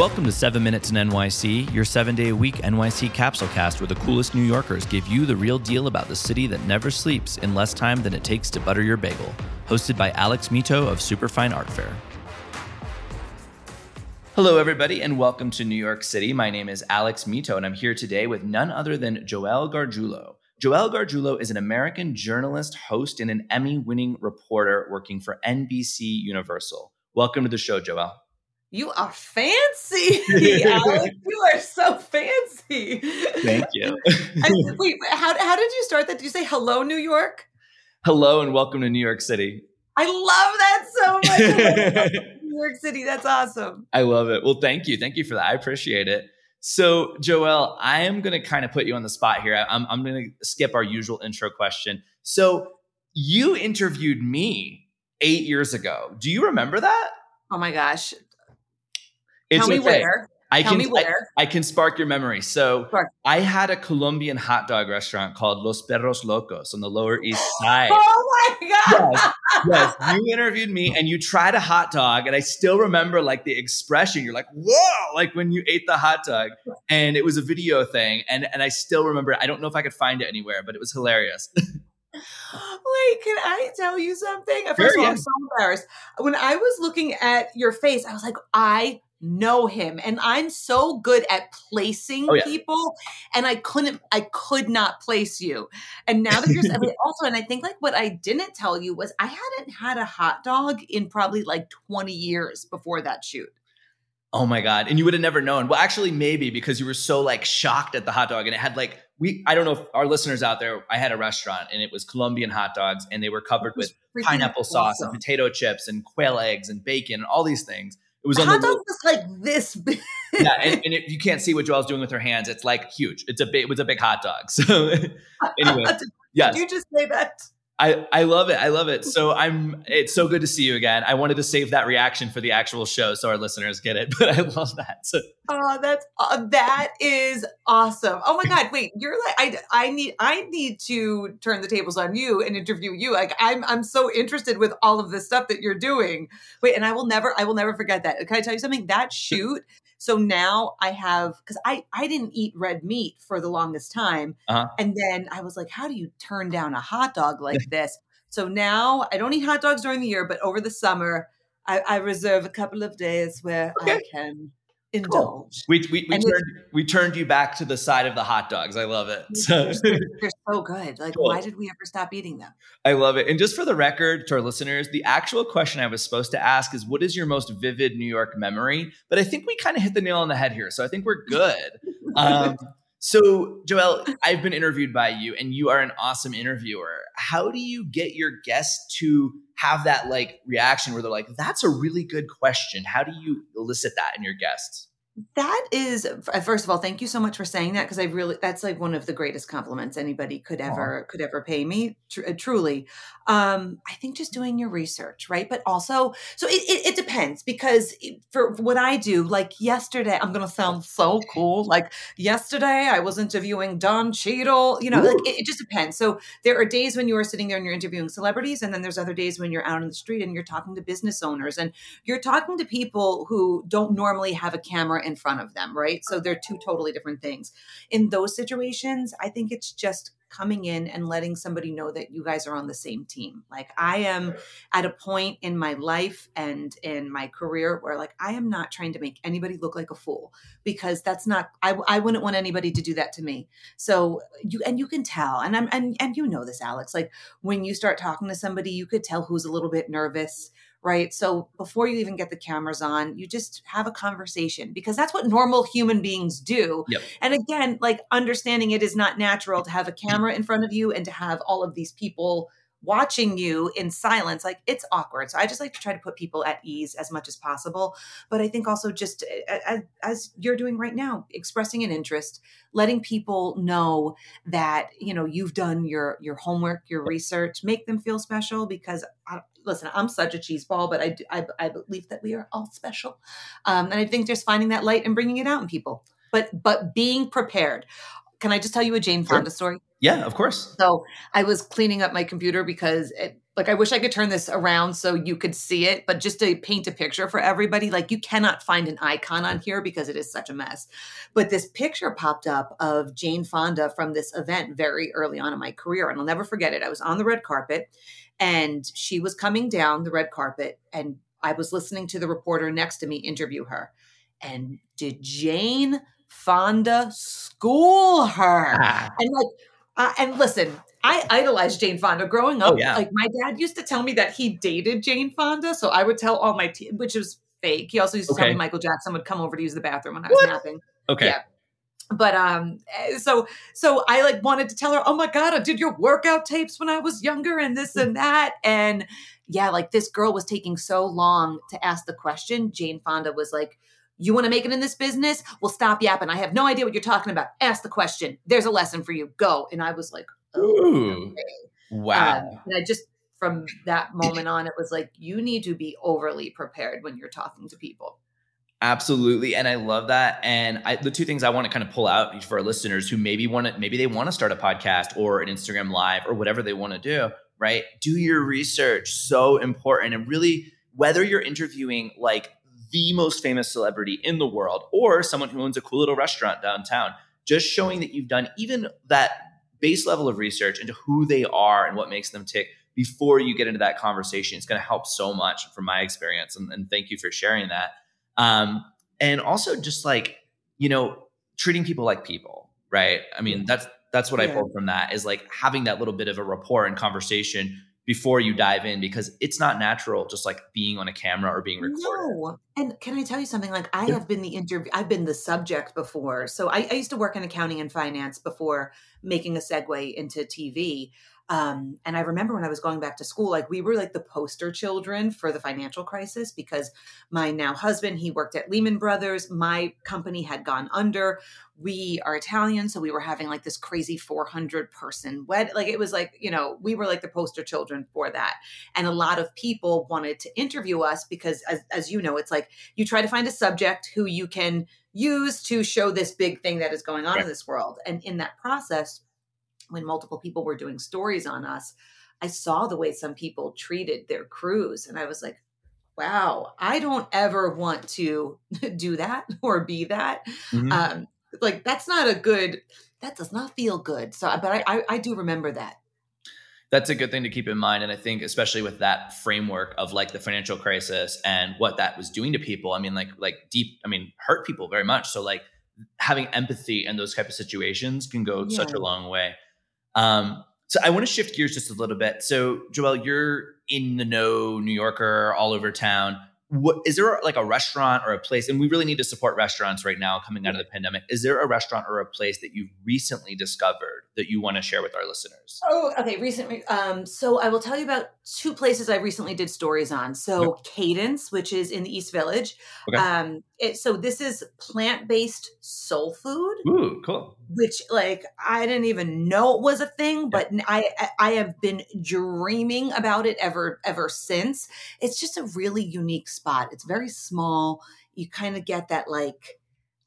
Welcome to 7 Minutes in NYC, your seven day a week NYC capsule cast where the coolest New Yorkers give you the real deal about the city that never sleeps in less time than it takes to butter your bagel. Hosted by Alex Mitow of Superfine Art Fair. Hello, everybody, and welcome to New York City. My name is Alex Mitow, and I'm here today with none other than Joelle Garguilo. Joelle Garguilo is an American journalist, host, and an Emmy winning reporter working for NBC Universal. Welcome to the show, Joelle. You are fancy, Alex. you are so fancy. Thank you. wait, how, how did you start that? Did you say hello, New York? Hello, and welcome to New York City. I love that so much. New York City, that's awesome. I love it. Well, thank you. Thank you for that. I appreciate it. So, Joelle, I am going to kind of put you on the spot here. I'm, I'm going to skip our usual intro question. So, you interviewed me eight years ago. Do you remember that? Oh my gosh. It's Tell me okay. where. I Tell can, me where. I, I, can spark your memory. So. I had a Colombian hot dog restaurant called Los Perros Locos on the Lower East Side. oh my God. Yes, yes. You interviewed me and you tried a hot dog. And I still remember like the expression. You're like, whoa, like when you ate the hot dog. And it was a video thing. And, and I still remember, I don't know if I could find it anywhere, but it was hilarious. Wait, can I tell you something? First of all. I'm so embarrassed. When I was looking at your face, I was like, I know him and i'm so good at placing oh, yeah. people and i couldn't i could not place you and now that you're also and i think like what i didn't tell you was i hadn't had a hot dog in probably like 20 years before that shoot oh my god and you would have never known well actually maybe because you were so like shocked at the hot dog and it had like we i don't know if our listeners out there i had a restaurant and it was colombian hot dogs and they were covered with pineapple awesome. sauce and potato chips and quail eggs and bacon and all these things it was on hot dog was like this big. yeah, and, and you can't see what Joelle's doing with her hands. It's like huge. It's a big. It was a big hot dog. So anyway, yeah. Did you just say that? I, I love it. I love it. So I'm it's so good to see you again. I wanted to save that reaction for the actual show so our listeners get it, but I love that. So. Oh, that's uh, that is awesome. Oh my god, wait, you're like I I need I need to turn the tables on you and interview you. Like I'm I'm so interested with all of the stuff that you're doing. Wait, and I will never I will never forget that. Can I tell you something? That shoot so now I have because I I didn't eat red meat for the longest time, uh-huh. and then I was like, how do you turn down a hot dog like this? So now I don't eat hot dogs during the year, but over the summer I, I reserve a couple of days where okay. I can indulge. Cool. We, we, we turned, we turned you back to the side of the hot dogs. I love it. So. They're so good. Like, cool. why did we ever stop eating them? I love it. And just for the record to our listeners, the actual question I was supposed to ask is what is your most vivid New York memory? But I think we kind of hit the nail on the head here. So I think we're good. Um, so, Joelle, I've been interviewed by you and you are an awesome interviewer. How do you get your guests to have that like reaction where they're like, that's a really good question? How do you elicit that in your guests? That is, first of all, thank you so much for saying that because I really that's like one of the greatest compliments anybody could ever could ever pay me. Tr- uh, truly, um, I think just doing your research, right? But also, so it, it, it depends because for what I do, like yesterday, I'm gonna sound so cool. Like yesterday, I was interviewing Don Cheadle. You know, Ooh. like it, it just depends. So there are days when you are sitting there and you're interviewing celebrities, and then there's other days when you're out on the street and you're talking to business owners and you're talking to people who don't normally have a camera in front of them, right? So they're two totally different things. In those situations, I think it's just coming in and letting somebody know that you guys are on the same team. Like I am at a point in my life and in my career where like I am not trying to make anybody look like a fool because that's not I, I wouldn't want anybody to do that to me. So you and you can tell and I'm and and you know this Alex like when you start talking to somebody you could tell who's a little bit nervous right? So before you even get the cameras on, you just have a conversation because that's what normal human beings do. Yep. And again, like understanding it is not natural to have a camera in front of you and to have all of these people watching you in silence like it's awkward so i just like to try to put people at ease as much as possible but i think also just as, as, you're doing right now expressing an interest letting people know that you know you've done your your homework your research make them feel special because I, listen i'm such a cheese ball but I, I, I believe that we are all special um, and i think just finding that light and bringing it out in people but but being prepared can i just tell you a jane fonda sure. story yeah, of course. So I was cleaning up my computer because it, like I wish I could turn this around so you could see it, but just to paint a picture for everybody, like you cannot find an icon on here because it is such a mess. But this picture popped up of Jane Fonda from this event very early on in my career, and I'll never forget it. I was on the red carpet, and she was coming down the red carpet, and I was listening to the reporter next to me interview her. And did Jane Fonda school her? Ah. And like, uh, and listen, I idolized Jane Fonda growing up. Oh, yeah. Like my dad used to tell me that he dated Jane Fonda, so I would tell all my te- which was fake. He also used to tell me Michael Jackson would come over to use the bathroom when I was What? napping. Okay. Yeah. But um, eh, so so I like wanted to tell her, oh my god, I did your workout tapes when I was younger, and this and that, and yeah, like this girl was taking so long to ask the question. Jane Fonda was like. You want to make it in this business? Well, stop yapping. I have no idea what you're talking about. Ask the question. There's a lesson for you. Go. And I was like, oh, Ooh. okay. Wow. Um, and I just from that moment on, it was like you need to be overly prepared when you're talking to people. Absolutely. And I love that. And I, the two things I want to kind of pull out for our listeners who maybe want to, maybe they want to start a podcast or an Instagram live or whatever they want to do, right? Do your research. So important. And really, whether you're interviewing like the most famous celebrity in the world or someone who owns a cool little restaurant downtown, just showing that you've done even that base level of research into who they are and what makes them tick before you get into that conversation. It's going to help so much from my experience. And, and thank you for sharing that. Um, and also just like, you know, treating people like people, right? I mean, that's that's what I Yeah. pulled from that is like having that little bit of a rapport and conversation before you dive in because it's not natural just like being on a camera or being recorded. No. And can I tell you something? Like I Yeah. have been the interview I've been the subject before. So I, I used to work in accounting and finance before making a segue into TV. Um, and I remember when I was going back to school, like we were like the poster children for the financial crisis because my now husband, he worked at Lehman Brothers. My company had gone under. We are Italian, so we were having like this crazy 400 person wed. Like it was like, you know, we were like the poster children for that. And a lot of people wanted to interview us because, as, as you know, it's like you try to find a subject who you can use to show this big thing that is going on Right. in this world. And in that process, when multiple people were doing stories on us, I saw the way some people treated their crews. And I was like, wow, I don't ever want to do that or be that. Mhm. Um, like, that's not a good, that does not feel good. So, but I, I, I do remember that. that's a good thing to keep in mind and i think especially with that framework of like the financial crisis and what that was doing to people i mean like like deep i mean hurt people very much so like having empathy in those type of situations can go such a long way um so i want to shift gears just a little bit so joelle you're in the know new yorker all over town what is there like a restaurant or a place and we really need to support restaurants right now coming out of the pandemic is there a restaurant or a place that you've recently discovered that you want to share with our listeners Oh, okay. Recently, um, so I will tell you about two places I recently did stories on. So Cadence, which is in the East Village. Okay. Um, it, so this is plant-based soul food, ooh cool which like I didn't even know it was a thing, but I I have been dreaming about it ever ever since. It's just a really unique spot. It's very small. You kind of get that like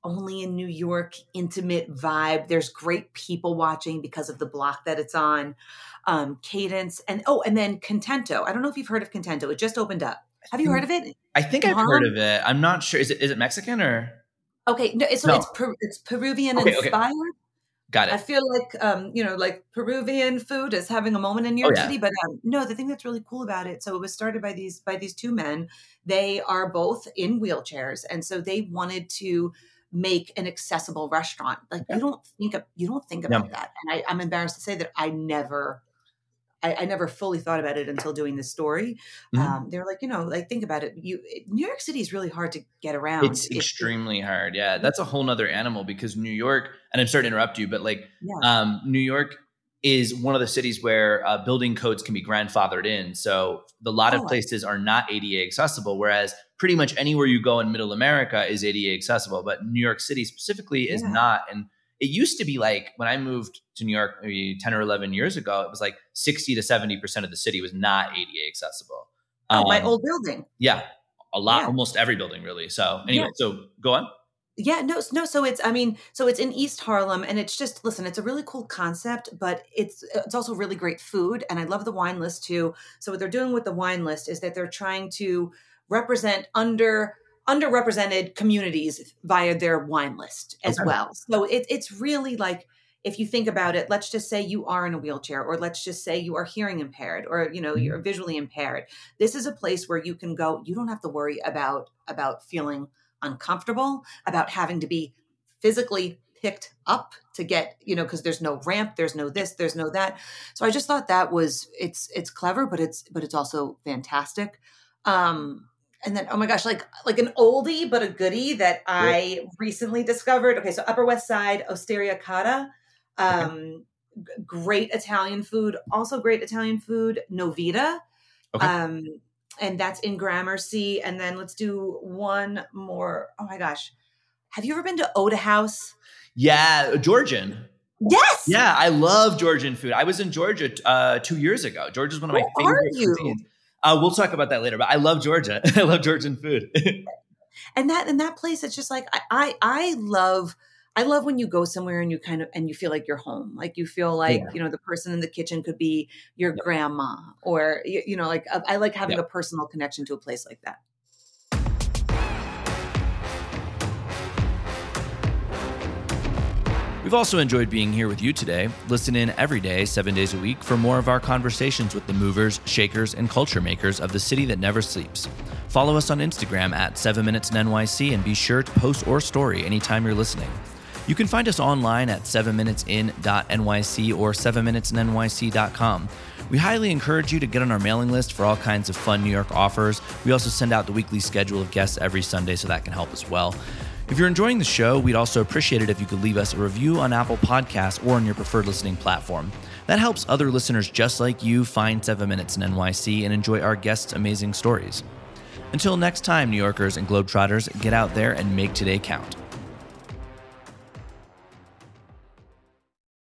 only in New York intimate vibe. There's great people watching because of the block that it's on. Um, Cadence and oh, and then Contento. I don't know if you've heard of Contento. It just opened up. Have you heard of it? I think I've heard of it. I'm not sure. Is it is it Mexican or Okay, no, it's No. it's per, it's Peruvian Okay, okay. inspired. got it. I feel like um, you know, like Peruvian food is having a moment in New York Oh, yeah. City. But um, no, the thing that's really cool about it, so it was started by these by these two men. They are both in wheelchairs, and so they wanted to make an accessible restaurant. Like Yeah. you don't think of you don't think about that. And I, I'm embarrassed to say that I never I, I never fully thought about it until doing this story. Mhm. Um, they were like, you know, like think about it. You New York City is really hard to get around. It's It- extremely hard. Yeah, that's a whole nother animal because New York. And I'm sorry to interrupt you, but like yeah. um, New York is one of the cities where uh, building codes can be grandfathered in. So the lot Oh, of places are not ADA accessible, whereas pretty much anywhere you go in Middle America is ADA accessible, but New York City specifically is not. And it used to be like when I moved to New York maybe 10 or 11 years ago, it was like 60 to 70 percent of the city was not ADA accessible. oh, my Um, old building. Yeah, a lot, Yeah. almost every building really. So anyway, Yeah. so go on. Yeah, no, no. So it's, I mean, so it's in East Harlem, and it's just listen. It's a really cool concept, but it's it's also really great food, and I love the wine list too. So what they're doing with the wine list is that they're trying to represent under underrepresented communities via their wine list as okay. well. So it, it's really like if you think about it, let's just say you are in a wheelchair, or let's just say you are hearing impaired, or you know you're mm-hmm. visually impaired. This is a place where you can go. You don't have to worry about about feeling uncomfortable, about having to be physically picked up to get you know because there's no ramp there's no this there's no that so i just thought that was it's it's clever but it's but it's also fantastic um and then oh my gosh like like an oldie but a goodie that i recently discovered okay so upper west side osteria Cara um okay. great italian food also great italian food novita okay. um and that's in gramercy and then let's do one more oh my gosh have you ever been to oda house yeah georgian Yes. Yeah, I love Georgian food. I was in Georgia uh, two years ago. Georgia is one of my favorite are you? cuisines. Uh, we'll talk about that later. But I love Georgia. I love Georgian food. and that and that place, it's just like I, I I love. I love when you go somewhere and you kind of and you feel like you're home. Like you feel like yeah. you know the person in the kitchen could be your grandma, or you, you know, like I like having a personal connection to a place like that. We've also enjoyed being here with you today. Listen in every day, seven days a week, for more of our conversations with the movers, shakers, and culture makers of the city that never sleeps. Follow us on Instagram at 7 Minutes in NYC and be sure to post or story anytime you're listening. You can find us online at 7minutesin.nyc or 7minutesinnyc.com. We highly encourage you to get on our mailing list for all kinds of fun New York offers. We also send out the weekly schedule of guests every Sunday, so that can help as well. If you're enjoying the show, we'd also appreciate it if you could leave us a review on Apple Podcasts or on your preferred listening platform. That helps other listeners just like you find 7 Minutes in NYC and enjoy our guests' amazing stories. Until next time, New Yorkers and Globetrotters, get out there and make today count.